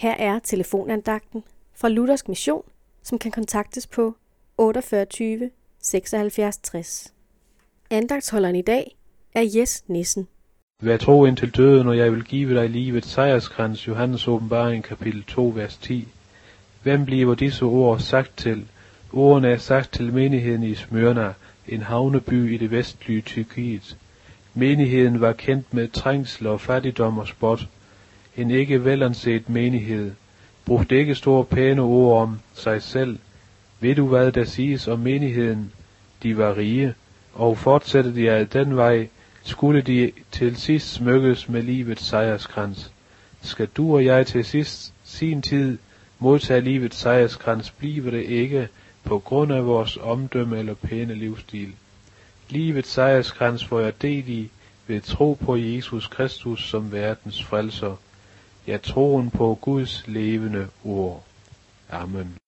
Her er telefonandagten fra Luthersk Mission, som kan kontaktes på 48 76 60. Andagtsholderen i dag er Jes Nissen. Vær tro indtil døden, og jeg vil give dig livet. Sejrskrans, Johannes åbenbaring, kapitel 2, vers 10. Hvem bliver disse ord sagt til? Ordene er sagt til menigheden i Smyrna, en havneby i det vestlige Tyrkiet. Menigheden var kendt med trængsel og fattigdom og spot. En ikke velanset menighed. Brugte ikke store pæne ord om sig selv. Ved du hvad der siges om menigheden? De var rige, og fortsætter de ad den vej, skulle de til sidst smykkes med livets sejrskrans. Skal du og jeg til sidst sin tid modtage livets sejrskrans, bliver det ikke på grund af vores omdømme eller pæne livsstil. Livets sejrskrans får jeg del i ved tro på Jesus Kristus som verdens frelser. Ja, troen på Guds levende ord. Amen.